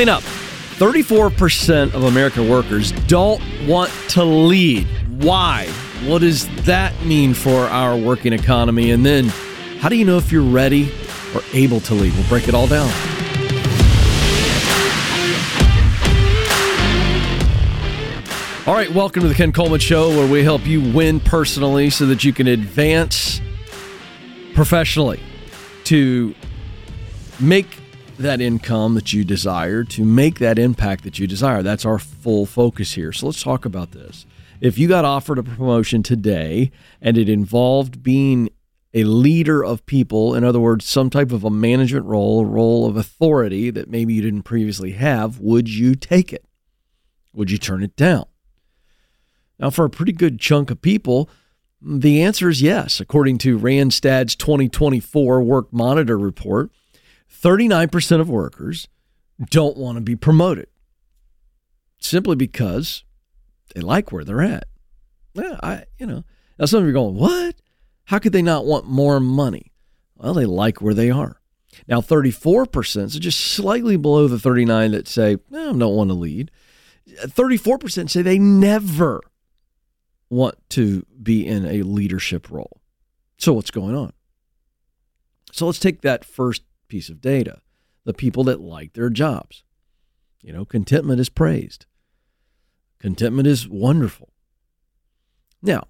Coming up, 34% of American workers don't want to lead. Why? What does that mean for our working economy? And then, how do you know if you're ready or able to lead? We'll break it all down. All right, welcome to the Ken Coleman Show, where we help you win personally so that you can advance professionally to make that income that you desire, to make that impact that you desire. That's our full focus here. So let's talk about this. If you got offered a promotion today and it involved being a leader of people, in other words, some type of a management role, a role of authority that maybe you didn't previously have, would you take it? Would you turn it down? Now, for a pretty good chunk of people, the answer is yes. According to Randstad's 2024 Work Monitor report, 39% of workers don't want to be promoted simply because they like where they're at. Yeah, I, you know, now some of you are going, what? How could they not want more money? Well, they like where they are. Now, 34%, so just slightly below the 39 that say, eh, I don't want to lead. 34% say they never want to be in a leadership role. So, what's going on? So, let's take that first piece of data the people that like their jobs. You know, contentment is praised, contentment is wonderful. Now,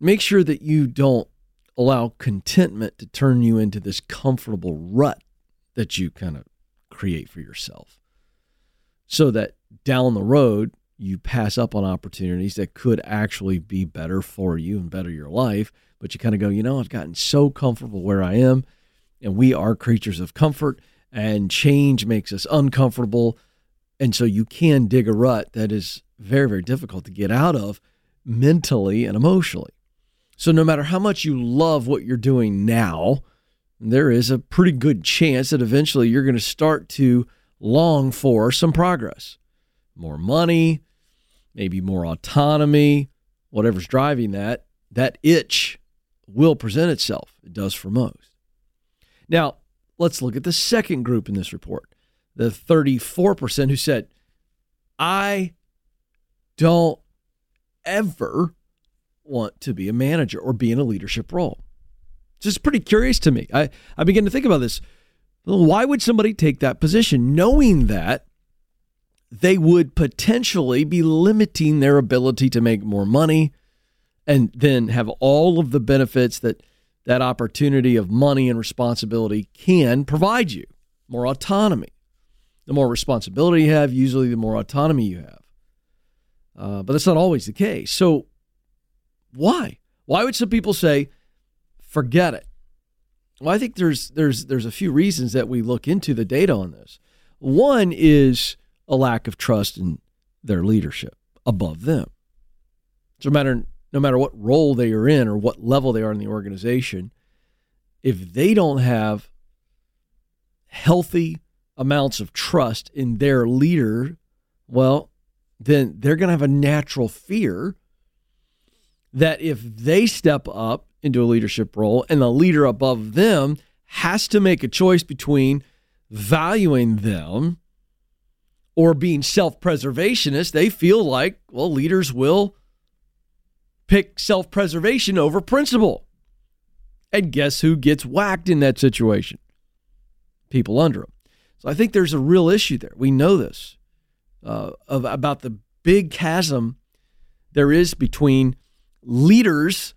make sure that you don't allow contentment to turn you into this comfortable rut that you kind of create for yourself so that down the road you pass up on opportunities that could actually be better for you and better your life. But you kind of go, you know, I've gotten so comfortable where I am, and we are creatures of comfort, and change makes us uncomfortable. And so you can dig a rut that is very, very difficult to get out of mentally and emotionally. So no matter how much you love what you're doing now, there is a pretty good chance that eventually you're going to start to long for some progress. More money, maybe more autonomy, whatever's driving that, that itch will present itself. It does for most. Now, let's look at the second group in this report the 34% who said, I don't ever want to be a manager or be in a leadership role. Is pretty curious to me. I, I begin to think about this. Why would somebody take that position knowing that they would potentially be limiting their ability to make more money and then have all of the benefits that that opportunity of money and responsibility can provide you more autonomy. The more responsibility you have, usually the more autonomy you have. Uh, but that's not always the case. So, why? Why would some people say, "Forget it"? Well, I think there's there's there's a few reasons that we look into the data on this. One is a lack of trust in their leadership above them. So no matter no matter what role they are in or what level they are in the organization, if they don't have healthy amounts of trust in their leader, well, then they're going to have a natural fear that if they step up into a leadership role and the leader above them has to make a choice between valuing them or being self preservationist, they feel like, well, leaders will pick self preservation over principle. And guess who gets whacked in that situation? People under them. So I think there's a real issue there. We know this uh, of, about the big chasm there is between leaders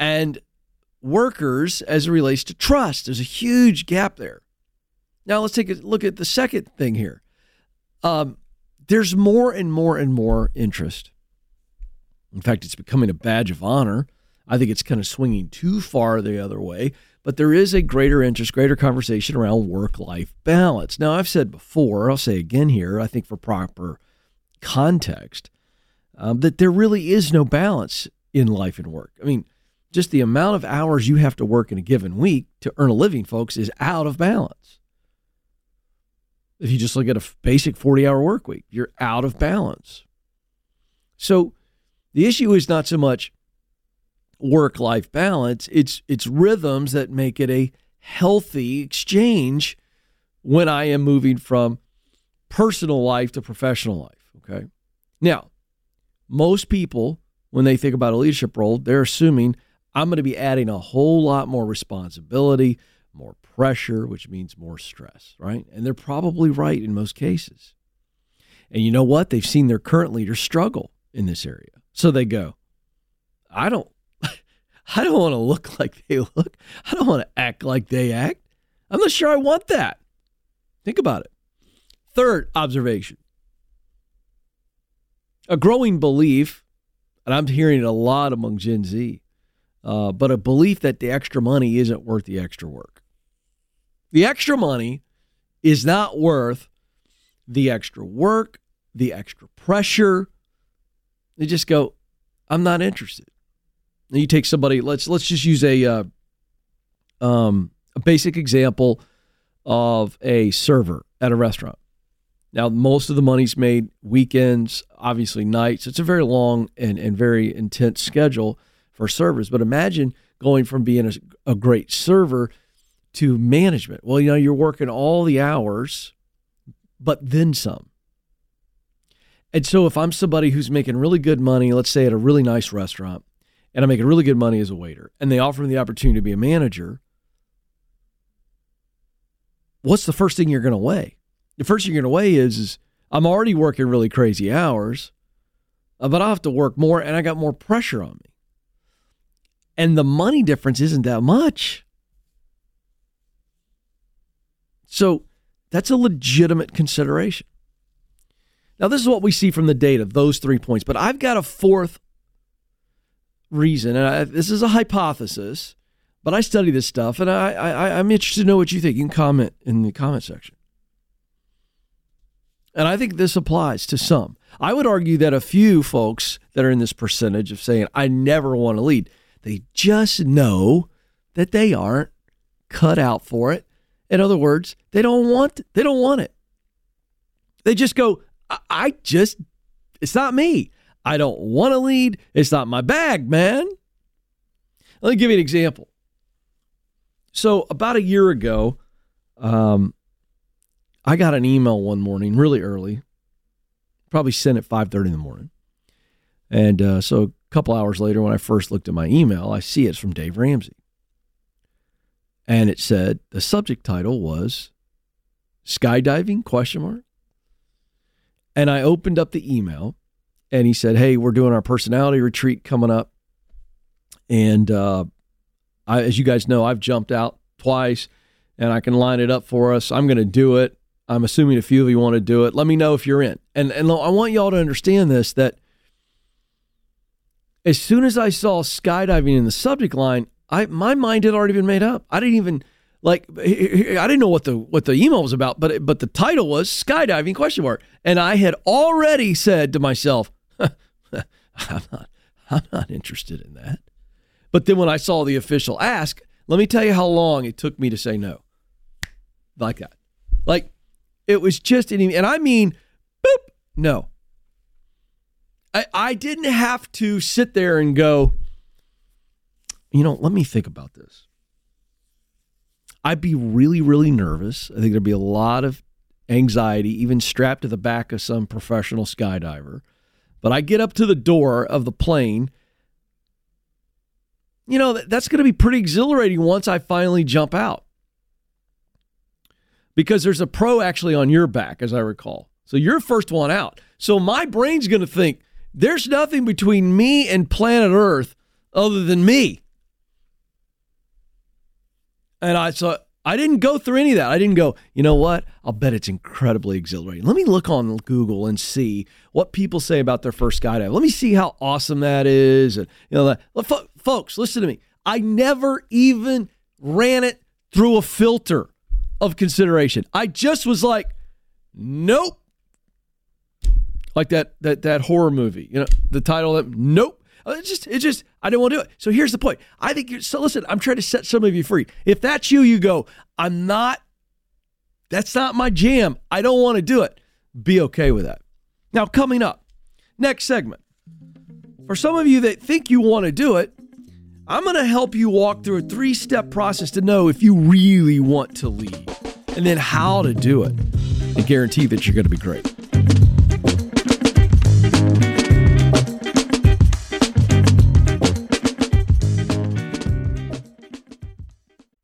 and workers as it relates to trust. There's a huge gap there. Now let's take a look at the second thing here um, there's more and more and more interest. In fact, it's becoming a badge of honor. I think it's kind of swinging too far the other way, but there is a greater interest, greater conversation around work life balance. Now, I've said before, I'll say again here, I think for proper context, um, that there really is no balance in life and work. I mean, just the amount of hours you have to work in a given week to earn a living, folks, is out of balance. If you just look at a basic 40 hour work week, you're out of balance. So the issue is not so much work life balance, it's, it's rhythms that make it a healthy exchange when I am moving from personal life to professional life. Okay. Now, most people, when they think about a leadership role, they're assuming I'm going to be adding a whole lot more responsibility, more pressure, which means more stress, right? And they're probably right in most cases. And you know what? They've seen their current leaders struggle in this area. So they go, I don't I don't want to look like they look. I don't want to act like they act. I'm not sure I want that. Think about it. Third observation a growing belief, and I'm hearing it a lot among Gen Z, uh, but a belief that the extra money isn't worth the extra work. The extra money is not worth the extra work, the extra pressure. They just go, I'm not interested. And you take somebody. Let's let's just use a uh, um, a basic example of a server at a restaurant. Now, most of the money's made weekends, obviously nights. It's a very long and, and very intense schedule for servers. But imagine going from being a, a great server to management. Well, you know, you're working all the hours, but then some. And so if I'm somebody who's making really good money, let's say at a really nice restaurant, and I'm making really good money as a waiter, and they offer me the opportunity to be a manager, what's the first thing you're going to weigh? The first thing you're going to weigh is, is I'm already working really crazy hours, uh, but I have to work more and I got more pressure on me. And the money difference isn't that much. So that's a legitimate consideration. Now, this is what we see from the data, those three points. But I've got a fourth reason, and I, this is a hypothesis, but I study this stuff, and I, I, I'm interested to know what you think. You can comment in the comment section. And I think this applies to some. I would argue that a few folks that are in this percentage of saying, I never want to lead, they just know that they aren't cut out for it. In other words, they don't want they don't want it. They just go, I, just it's not me. I don't want to lead. It's not my bag, man. Let me give you an example. So about a year ago, um, I got an email one morning, really early, probably sent at five thirty in the morning, and uh, so a couple hours later, when I first looked at my email, I see it's from Dave Ramsey, and it said the subject title was skydiving question mark, and I opened up the email, and he said, "Hey, we're doing our personality retreat coming up, and uh, I, as you guys know, I've jumped out twice." and I can line it up for us. I'm going to do it. I'm assuming a few of you want to do it. Let me know if you're in. And and I want y'all to understand this that as soon as I saw skydiving in the subject line, I my mind had already been made up. I didn't even like I didn't know what the what the email was about, but but the title was skydiving question mark, and I had already said to myself, I'm not I'm not interested in that. But then when I saw the official ask, let me tell you how long it took me to say no. Like that. Like it was just, and I mean, boop, no. I, I didn't have to sit there and go, you know, let me think about this. I'd be really, really nervous. I think there'd be a lot of anxiety, even strapped to the back of some professional skydiver. But I get up to the door of the plane. You know, that's going to be pretty exhilarating once I finally jump out because there's a pro actually on your back, as I recall. So you're first one out. So my brain's going to think there's nothing between me and planet Earth other than me. And I so I didn't go through any of that. I didn't go, you know what? I'll bet it's incredibly exhilarating. Let me look on Google and see what people say about their first skydive. Let me see how awesome that is. And you know, that. folks, listen to me. I never even ran it through a filter of consideration. I just was like, nope. Like that that that horror movie, you know, the title that nope. Uh, it just it just I didn't want to do it. So here's the point. I think so listen, I'm trying to set some of you free. If that's you, you go, I'm not that's not my jam. I don't want to do it. Be okay with that. Now, coming up, next segment. For some of you that think you want to do it, I'm going to help you walk through a three step process to know if you really want to lead. and then how to do it, and guarantee that you're going to be great.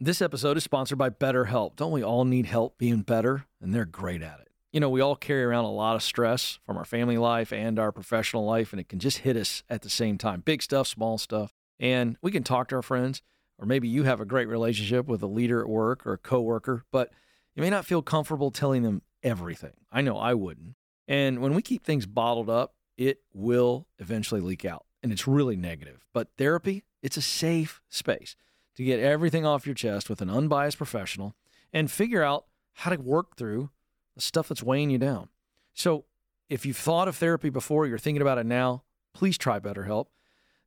This episode is sponsored by BetterHelp. Don't we all need help being better? And they're great at it. You know, we all carry around a lot of stress from our family life and our professional life, and it can just hit us at the same time big stuff, small stuff. And we can talk to our friends, or maybe you have a great relationship with a leader at work or a coworker, but you may not feel comfortable telling them everything. I know I wouldn't. And when we keep things bottled up, it will eventually leak out, and it's really negative. But therapy, it's a safe space to get everything off your chest with an unbiased professional and figure out how to work through the stuff that's weighing you down. So, if you've thought of therapy before, you're thinking about it now, please try BetterHelp.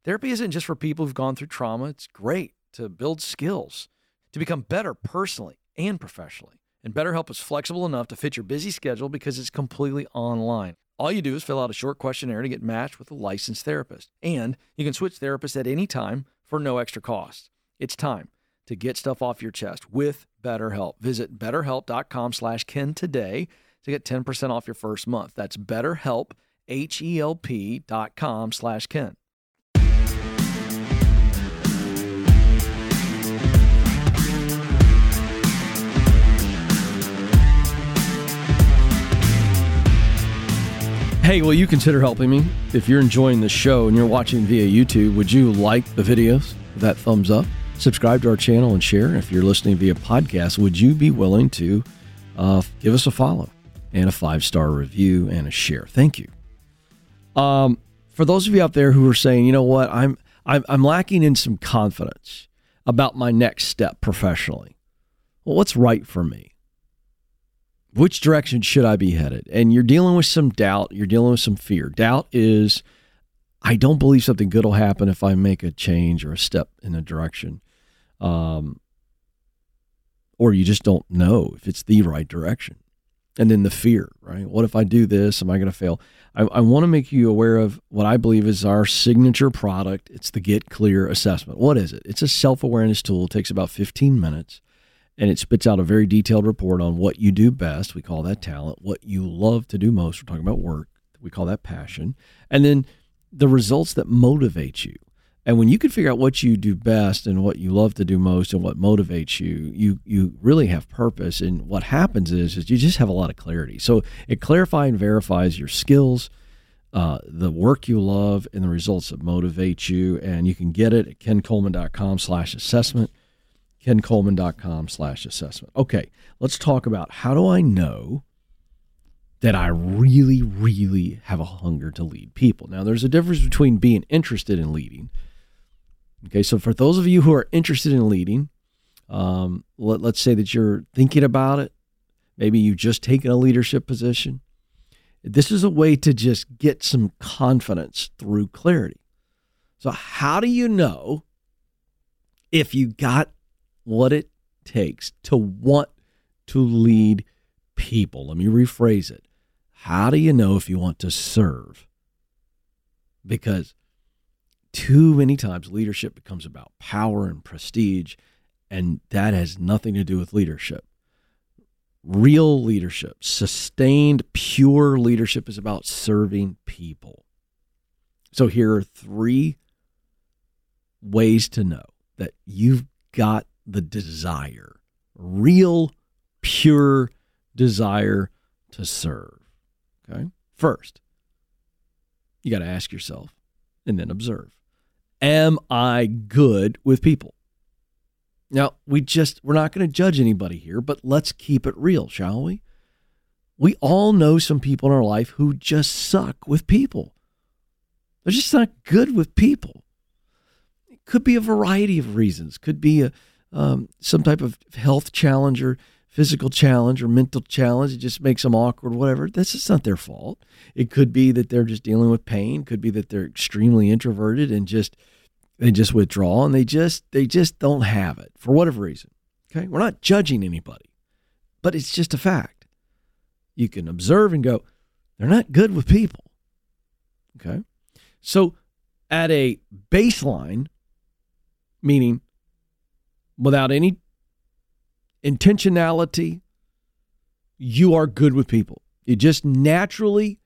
Therapy isn't just for people who've gone through trauma, it's great to build skills, to become better personally and professionally. And BetterHelp is flexible enough to fit your busy schedule because it's completely online. All you do is fill out a short questionnaire to get matched with a licensed therapist. And you can switch therapists at any time for no extra cost. It's time to get stuff off your chest with BetterHelp. Visit betterhelp.com slash Ken today to get 10% off your first month. That's betterhelp, H-E-L-P dot com slash Ken. Hey, will you consider helping me? If you're enjoying the show and you're watching via YouTube, would you like the videos? That thumbs up subscribe to our channel and share. If you're listening via podcast, would you be willing to uh, give us a follow and a five star review and a share? Thank you. Um, for those of you out there who are saying, you know what, I'm I'm, I'm lacking in some confidence about my next step professionally. Well, what's right for me? Which direction should I be headed? And you're dealing with some doubt. You're dealing with some fear. Doubt is I don't believe something good will happen if I make a change or a step in a direction um, or you just don't know if it's the right direction. And then the fear, right? What if I do this? Am I going to fail? I, I want to make you aware of what I believe is our signature product. It's the Get Clear assessment. What is it? It's a self awareness tool. It takes about 15 minutes and it spits out a very detailed report on what you do best. We call that talent. What you love to do most. We're talking about work. We call that passion. And then the results that motivate you. And when you can figure out what you do best and what you love to do most and what motivates you, you you really have purpose. And what happens is is you just have a lot of clarity. So it clarifies and verifies your skills, uh, the work you love, and the results that motivate you. And you can get it at kencoleman.com slash assessment. kencoleman.com slash assessment. Okay, let's talk about how do I know that I really, really have a hunger to lead people. Now, there's a difference between being interested in leading Okay, so for those of you who are interested in leading, um, let, let's say that you're thinking about it, maybe you've just taken a leadership position. This is a way to just get some confidence through clarity. So, how do you know if you got what it takes to want to lead people? Let me rephrase it. How do you know if you want to serve? Because too many times leadership becomes about power and prestige, and that has nothing to do with leadership. Real leadership, sustained, pure leadership is about serving people. So here are three ways to know that you've got the desire, real, pure desire to serve. Okay. First, you got to ask yourself and then observe am I good with people? Now, we just, we're not going to judge anybody here, but let's keep it real, shall we? We all know some people in our life who just suck with people. They're just not good with people. It could be a variety of reasons. Could be a, um, some type of health challenge or physical challenge or mental challenge. It just makes them awkward, whatever. That's just not their fault. It could be that they're just dealing with pain. Could be that they're extremely introverted and just they just withdraw and they just they just don't have it for whatever reason. Okay, we're not judging anybody, but it's just a fact. You can observe and go, they're not good with people. Okay, so at a baseline, meaning without any intentionality, you are good with people. You're just naturally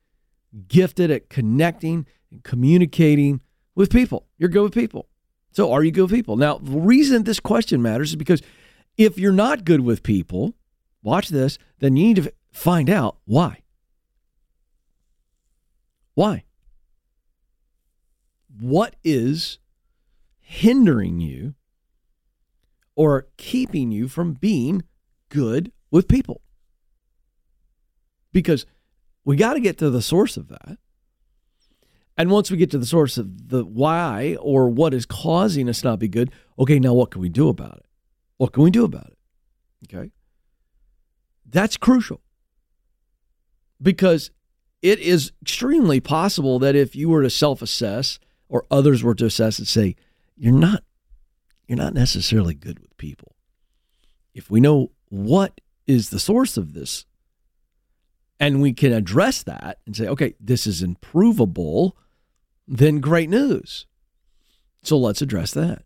gifted at connecting and communicating with people. You're good with people. So, are you good with people? Now, the reason this question matters is because if you're not good with people, watch this, then you need to find out why. Why? What is hindering you or keeping you from being good with people? Because we got to get to the source of that. And once we get to the source of the why or what is causing us not be good, okay, now what can we do about it? What can we do about it? Okay. That's crucial because it is extremely possible that if you were to self assess or others were to assess and say, you're not, you're not necessarily good with people. If we know what is the source of this and we can address that and say, okay, this is improvable then great news. So let's address that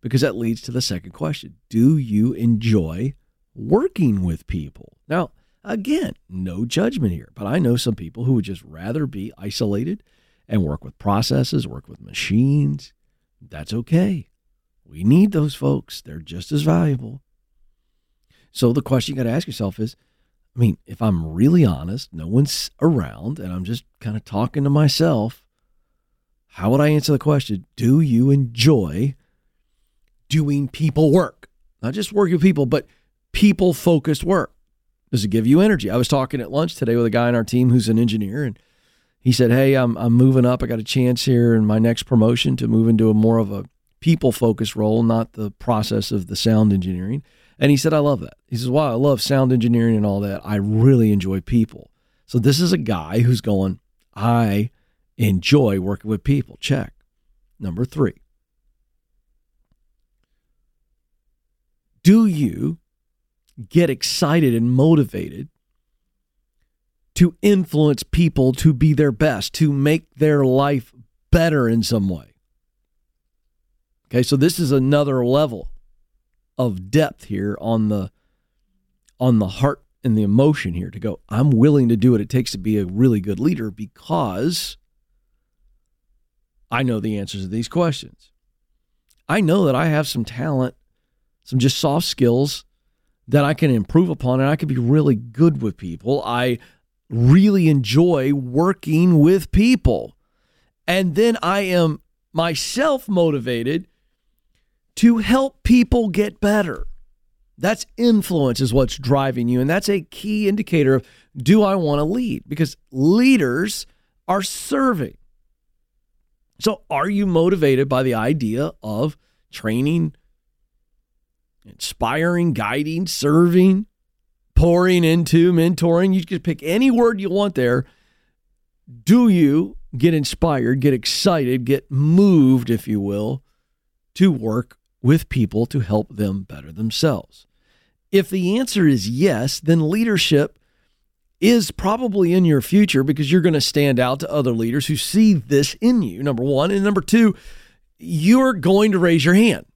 because that leads to the second question Do you enjoy working with people? Now, again, no judgment here, but I know some people who would just rather be isolated and work with processes, work with machines. That's okay. We need those folks, they're just as valuable. So the question you got to ask yourself is I mean, if I'm really honest, no one's around and I'm just kind of talking to myself how would I answer the question? Do you enjoy doing people work? Not just working with people, but people focused work. Does it give you energy? I was talking at lunch today with a guy on our team who's an engineer, and he said, Hey, I'm, I'm moving up. I got a chance here in my next promotion to move into a more of a people focused role, not the process of the sound engineering. And he said, I love that. He says, Wow, I love sound engineering and all that. I really enjoy people. So this is a guy who's going, I enjoy working with people. Check. Number three, do you get excited and motivated to influence people to be their best, to make their life better in some way? Okay, so this is another level of depth here on the on the heart and the emotion here to go i'm willing to do what it takes to be a really good leader because I know the answers to these questions. I know that I have some talent, some just soft skills that I can improve upon, and I can be really good with people. I really enjoy working with people. And then I am myself motivated to help people get better. That's influence, is what's driving you. And that's a key indicator of do I want to lead? Because leaders are serving. So, are you motivated by the idea of training, inspiring, guiding, serving, pouring into, mentoring? You can pick any word you want there. Do you get inspired, get excited, get moved, if you will, to work with people to help them better themselves? If the answer is yes, then leadership is probably in your future because you're going to stand out to other leaders who see this in you, number one. And number two, you're going to raise your hand.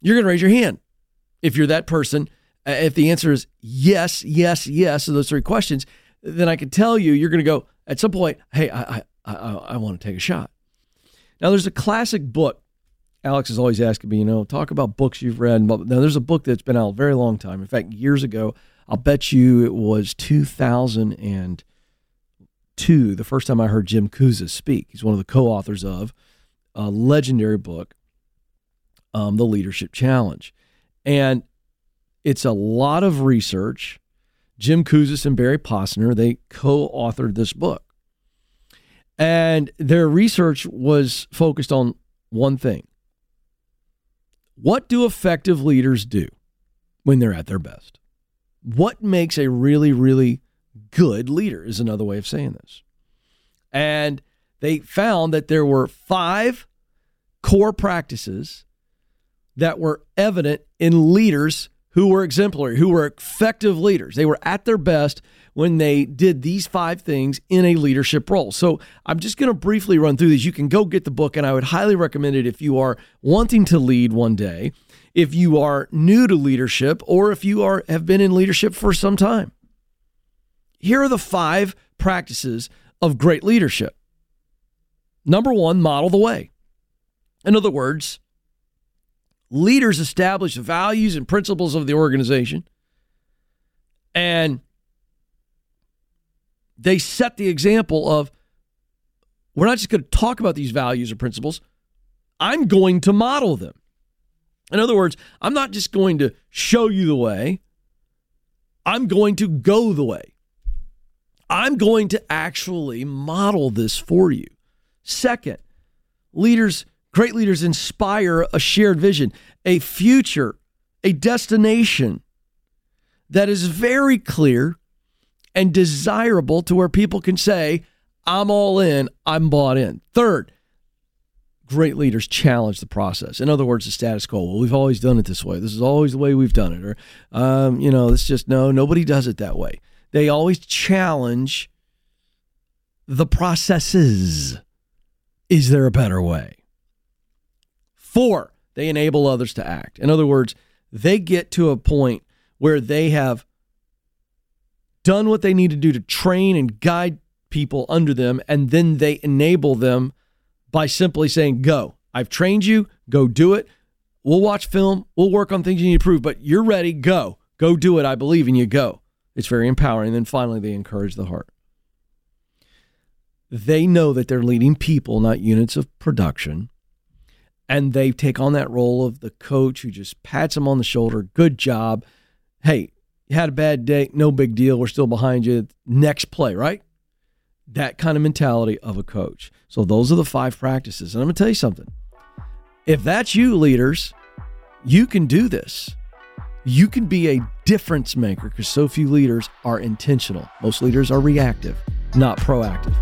You're going to raise your hand if you're that person. Uh, if the answer is yes, yes, yes to those three questions, then I can tell you you're going to go at some point, hey, I, I, I, I want to take a shot. Now, there's a classic book. Alex is always asking me, you know, talk about books you've read. Now, there's a book that's been out a very long time. In fact, years ago, I'll bet you it was 2002, the first time I heard Jim Kouzes speak. He's one of the co authors of a legendary book, um, The Leadership Challenge. And it's a lot of research. Jim Kouzes and Barry Posner, they co authored this book. And their research was focused on one thing What do effective leaders do when they're at their best? What makes a really, really good leader is another way of saying this. And they found that there were five core practices that were evident in leaders who were exemplary, who were effective leaders. They were at their best when they did these five things in a leadership role. So I'm just going to briefly run through these. You can go get the book, and I would highly recommend it if you are wanting to lead one day if you are new to leadership or if you are have been in leadership for some time. Here are the five practices of great leadership. Number 1, model the way. In other words, leaders establish the values and principles of the organization and they set the example of we're not just going to talk about these values or principles, I'm going to model them. In other words, I'm not just going to show you the way, I'm going to go the way. I'm going to actually model this for you. Second, leaders, great leaders inspire a shared vision, a future, a destination that is very clear and desirable to where people can say, I'm all in, I'm bought in. Third, great leaders challenge the process. In other words, the status quo. Well, we've always done it this way. This is always the way we've done it. Or, um, you know, it's just no, nobody does it that way. They always challenge the processes. Is there a better way? Four, they enable others to act. In other words, they get to a point where they have done what they need to do to train and guide people under them, and then they enable them by simply saying, Go. I've trained you, go do it. We'll watch film, we'll work on things you need to prove, but you're ready, go. Go do it. I believe in you, go. It's very empowering. And then finally, they encourage the heart. They know that they're leading people, not units of production. And they take on that role of the coach who just pats them on the shoulder. Good job hey, you had a bad day, no big deal. We're still behind you. Next play, right? That kind of mentality of a coach. So those are the five practices. And I'm going to tell you something. If that's you, leaders, you can do this. You can be a difference maker because so few leaders are intentional. Most leaders are reactive, not proactive.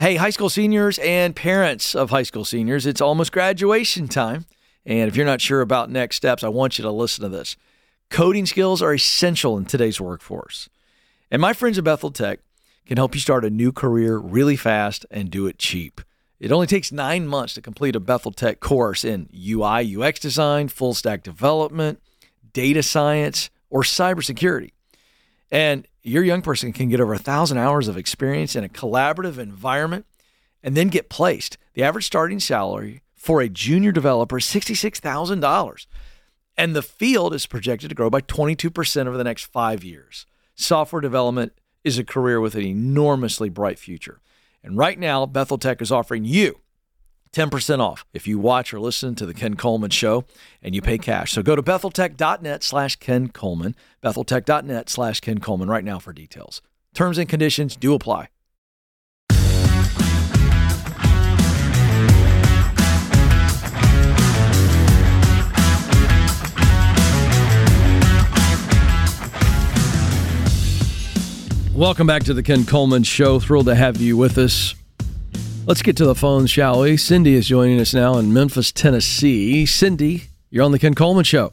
Hey, high school seniors and parents of high school seniors, it's almost graduation time. And if you're not sure about next steps, I want you to listen to this. Coding skills are essential in today's workforce. And my friends at Bethel Tech can help you start a new career really fast and do it cheap. It only takes nine months to complete a Bethel Tech course in UI, UX design, full stack development, data science, or cybersecurity. And your young person can get over a thousand hours of experience in a collaborative environment and then get placed. The average starting salary for a junior developer $66,000. And the field is projected to grow by 22% over the next five years. Software development is a career with an enormously bright future. And right now, Bethel Tech is offering you 10% off if you watch or listen to the Ken Coleman Show and you pay cash. So go to betheltech.net slash Ken Coleman, betheltech.net slash Ken Coleman right now for details. Terms and conditions do apply. Welcome back to the Ken Coleman Show. Thrilled to have you with us. Let's get to the phone, shall we? Cindy is joining us now in Memphis, Tennessee. Cindy, you're on the Ken Coleman Show.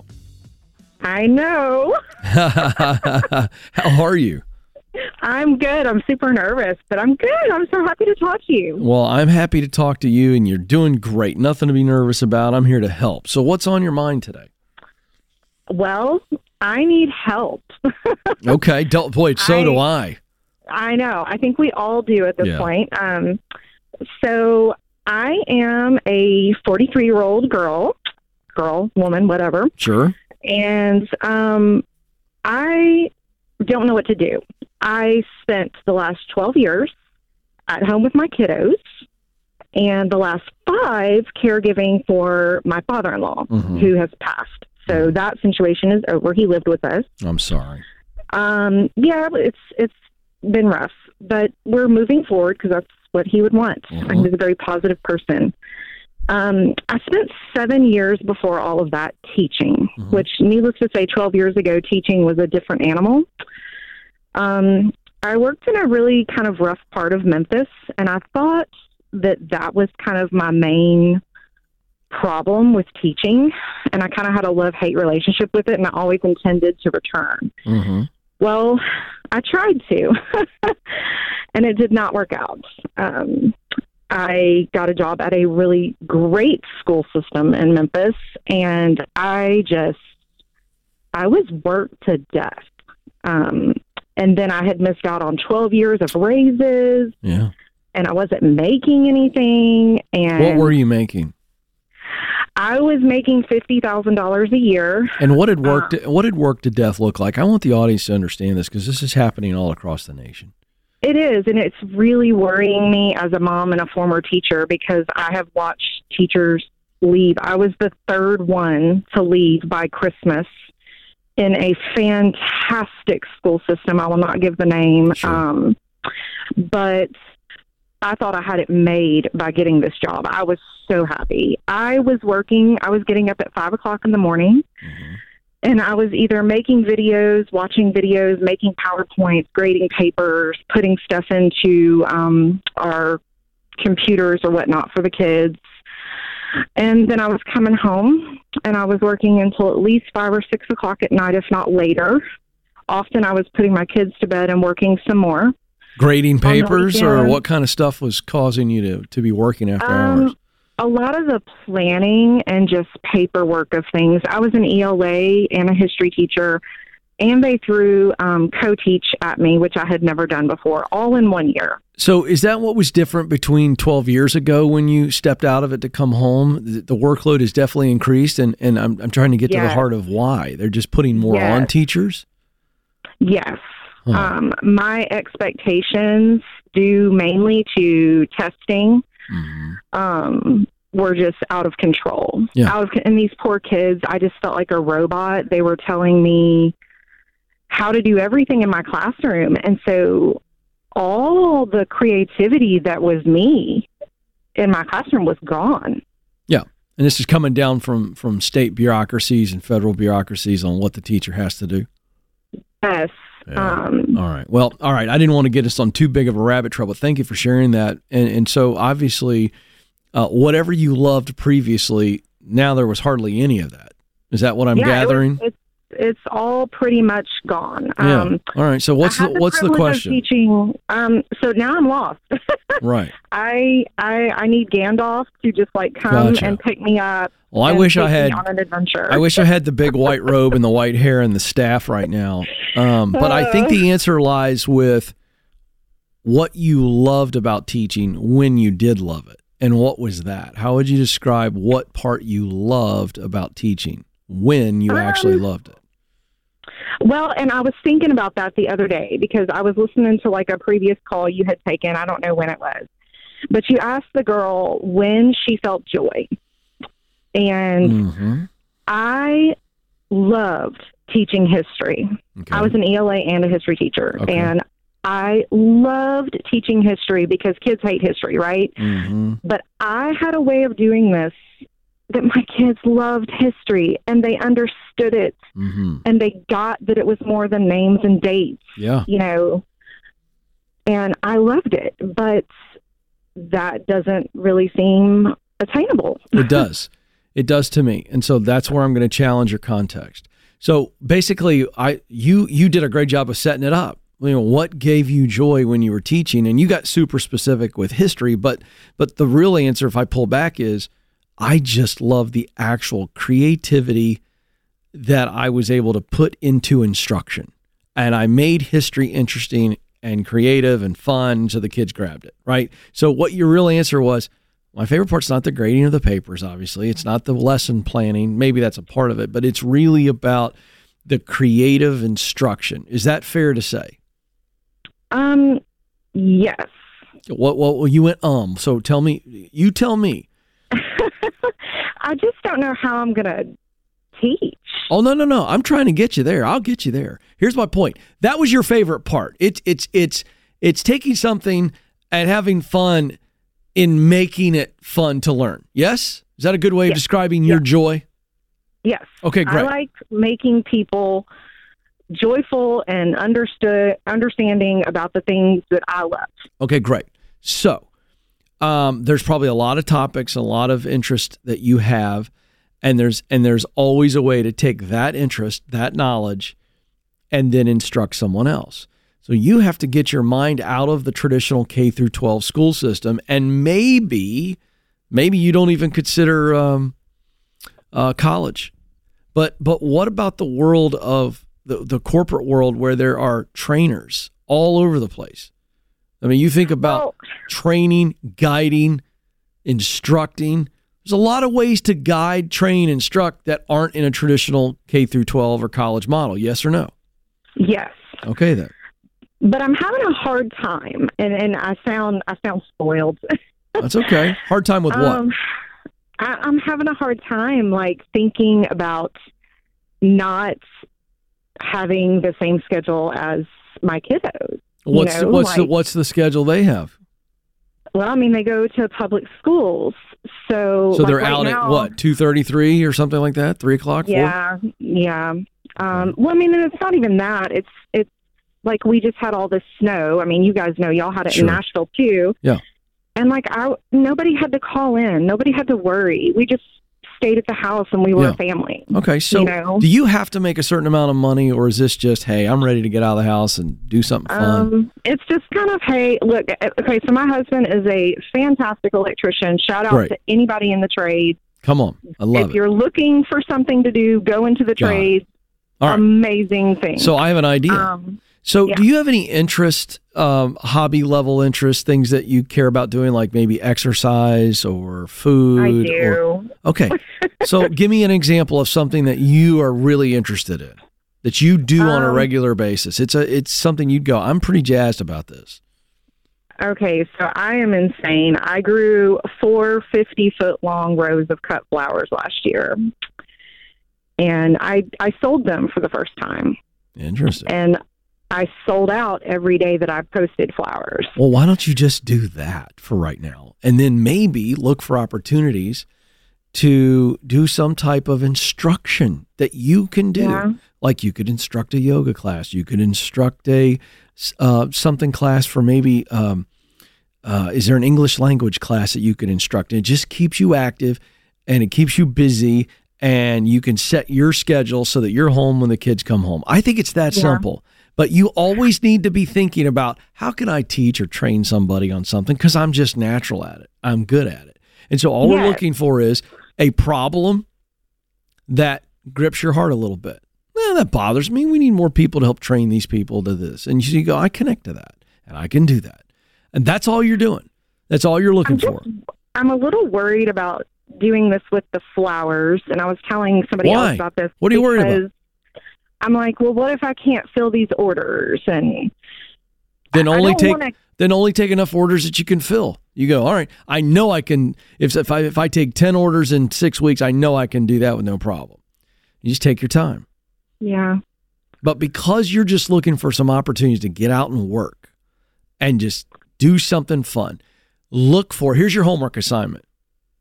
I know. How are you? I'm good. I'm super nervous, but I'm good. I'm so happy to talk to you. Well, I'm happy to talk to you, and you're doing great. Nothing to be nervous about. I'm here to help. So, what's on your mind today? Well, I need help. okay. Do, boy, so I, do I. I know. I think we all do at this yeah. point. Um, so I am a 43 year old girl, girl, woman, whatever. Sure. And um, I don't know what to do. I spent the last 12 years at home with my kiddos and the last five caregiving for my father in law mm-hmm. who has passed. So that situation is over. He lived with us. I'm sorry. Um, yeah, it's it's been rough, but we're moving forward because that's what he would want. Mm-hmm. He's a very positive person. Um, I spent seven years before all of that teaching, mm-hmm. which, needless to say, 12 years ago, teaching was a different animal. Um, I worked in a really kind of rough part of Memphis, and I thought that that was kind of my main problem with teaching. And I kind of had a love hate relationship with it, and I always intended to return. Mm-hmm. Well, I tried to. and it did not work out. Um, I got a job at a really great school system in Memphis, and I just I was worked to death. Um, and then I had missed out on 12 years of raises. Yeah. And I wasn't making anything. And what were you making? I was making fifty thousand dollars a year. And what did work? Uh, to, what did work to death look like? I want the audience to understand this because this is happening all across the nation. It is, and it's really worrying me as a mom and a former teacher because I have watched teachers leave. I was the third one to leave by Christmas in a fantastic school system. I will not give the name, sure. um, but I thought I had it made by getting this job. I was so happy. I was working, I was getting up at five o'clock in the morning. Mm-hmm. And I was either making videos, watching videos, making PowerPoints, grading papers, putting stuff into um, our computers or whatnot for the kids. And then I was coming home and I was working until at least five or six o'clock at night, if not later. Often I was putting my kids to bed and working some more. Grading papers or what kind of stuff was causing you to, to be working after um, hours? A lot of the planning and just paperwork of things. I was an ELA and a history teacher, and they threw um, co-teach at me, which I had never done before, all in one year. So, is that what was different between 12 years ago when you stepped out of it to come home? The workload has definitely increased, and, and I'm, I'm trying to get yes. to the heart of why. They're just putting more yes. on teachers? Yes. Huh. Um, my expectations due mainly to testing mm-hmm. um, were just out of control. Yeah. Out of, and these poor kids, I just felt like a robot. They were telling me how to do everything in my classroom. And so all the creativity that was me in my classroom was gone. Yeah. And this is coming down from, from state bureaucracies and federal bureaucracies on what the teacher has to do. Yes. Yeah. Um, all right. Well, all right. I didn't want to get us on too big of a rabbit trail, but thank you for sharing that. And, and so obviously, uh, whatever you loved previously, now there was hardly any of that. Is that what I'm yeah, gathering? It was, it's all pretty much gone. Yeah. Um, all right. So what's the, the what's the question? teaching. Um, so now I'm lost. right. I I I need Gandalf to just like come gotcha. and pick me up. Well, I wish I had on an adventure. I wish I had the big white robe and the white hair and the staff right now. Um, but I think the answer lies with what you loved about teaching when you did love it. And what was that? How would you describe what part you loved about teaching when you um, actually loved it? Well, and I was thinking about that the other day because I was listening to like a previous call you had taken. I don't know when it was. But you asked the girl when she felt joy. And mm-hmm. I loved teaching history. Okay. I was an ELA and a history teacher. Okay. And I loved teaching history because kids hate history, right? Mm-hmm. But I had a way of doing this that my kids loved history and they understood it mm-hmm. and they got that it was more than names and dates. Yeah. You know, and I loved it, but that doesn't really seem attainable. it does. It does to me. And so that's where I'm going to challenge your context. So basically, I you you did a great job of setting it up. You know, what gave you joy when you were teaching and you got super specific with history, but but the real answer if I pull back is I just love the actual creativity that I was able to put into instruction. And I made history interesting and creative and fun so the kids grabbed it, right? So what your real answer was, my favorite part's not the grading of the papers, obviously. It's not the lesson planning. Maybe that's a part of it, but it's really about the creative instruction. Is that fair to say? Um, yes. What, what, well, you went, um, so tell me, you tell me, I just don't know how I'm going to teach. Oh no no no! I'm trying to get you there. I'll get you there. Here's my point. That was your favorite part. It's it's it's it's taking something and having fun in making it fun to learn. Yes, is that a good way yes. of describing yes. your joy? Yes. Okay, great. I like making people joyful and understood understanding about the things that I love. Okay, great. So um, there's probably a lot of topics, a lot of interest that you have, and there's and there's always a way to take that interest, that knowledge, and then instruct someone else. So you have to get your mind out of the traditional K through 12 school system, and maybe, maybe you don't even consider um, uh, college. But but what about the world of the, the corporate world where there are trainers all over the place? I mean, you think about Well- training, guiding, instructing. There's a lot of ways to guide, train, instruct that aren't in a traditional K through 12 or college model. Yes or no? Yes. Okay then. But I'm having a hard time and, and I sound I sound spoiled. That's okay. Hard time with what? Um, I, I'm having a hard time, like thinking about not having the same schedule as my kiddos. What's know, what's the what's the schedule they have? Well, I mean, they go to public schools, so So like they're right out now- at what two thirty three or something like that, three o'clock. Yeah, yeah. Um, well, I mean, and it's not even that. It's it's like we just had all this snow. I mean, you guys know y'all had it Sure. in Nashville too. Yeah. And like, I nobody had to call in. Nobody had to worry. We just stayed at the house and we were Yeah. a family. Okay, so You know? do you have to make a certain amount of money, or is this just hey, I'm ready to get out of the house and do something fun? Um, it's just kind of hey, look. uh, Okay, so my husband is a fantastic electrician. Shout out Great. to anybody in the trade. Come on, I love if it. you're looking for something to do, go into the it. trade. All right. Amazing thing. So I have an idea. um, So, Yeah. do you have any interest, um, hobby level interest, things that you care about doing, like maybe exercise or food? I Or, do. okay. so, give me an example of something that you are really interested in, that you do on a Um, regular basis. It's a, it's something you'd go. I'm pretty jazzed about this. Okay, so I am insane. I grew four 50 foot long rows of cut flowers last year. And I I sold them for the first time. Interesting. And I sold out every day that I posted flowers. Well, why don't you just do that for right now, and then maybe look for opportunities to do some type of instruction that you can do. Yeah. Like you could instruct a yoga class, you could instruct a uh, something class for maybe. Um, uh, is there an English language class that you could instruct? And it just keeps you active, and it keeps you busy, and you can set your schedule so that you're home when the kids come home. I think it's that Yeah. simple. But you always need to be thinking about how can I teach or train somebody on something because I'm just natural at it. I'm good at it. And so all we're looking for is a problem that grips your heart a little bit. Well, that bothers me. We need more people to help train these people to this. And you go, I connect to that and I can do that. And that's all you're doing. That's all you're looking I'm just for. I'm a little worried about doing this with the flowers and I was telling somebody Why? else about this. What are you worried about? I'm like, well, what if I can't fill these orders and Then only take wanna- then only take enough orders that you can fill. You go, all right. I know I can. If if I if I take ten orders in six weeks, I know I can do that with no problem. You just take your time. yeah. But because you're just looking for some opportunities to get out and work and just do something fun, look for here's your homework assignment.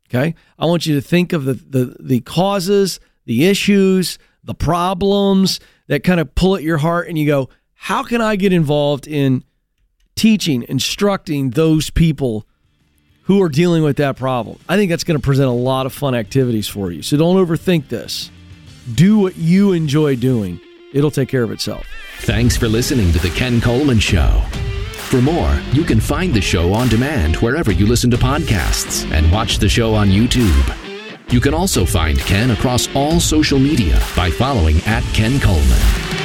Okay. I want you to think of the the, the causes, the issues, the problems that kind of pull at your heart and you go, how can I get involved in teaching, instructing those people who are dealing with that problem? I think that's going to present a lot of fun activities for you. So don't overthink this. Do what you enjoy doing. It'll take care of itself. Thanks for listening to The Ken Coleman Show. For more, you can find the show on demand wherever you listen to podcasts and watch the show on YouTube. You can also find Ken across all social media by following at Ken Coleman.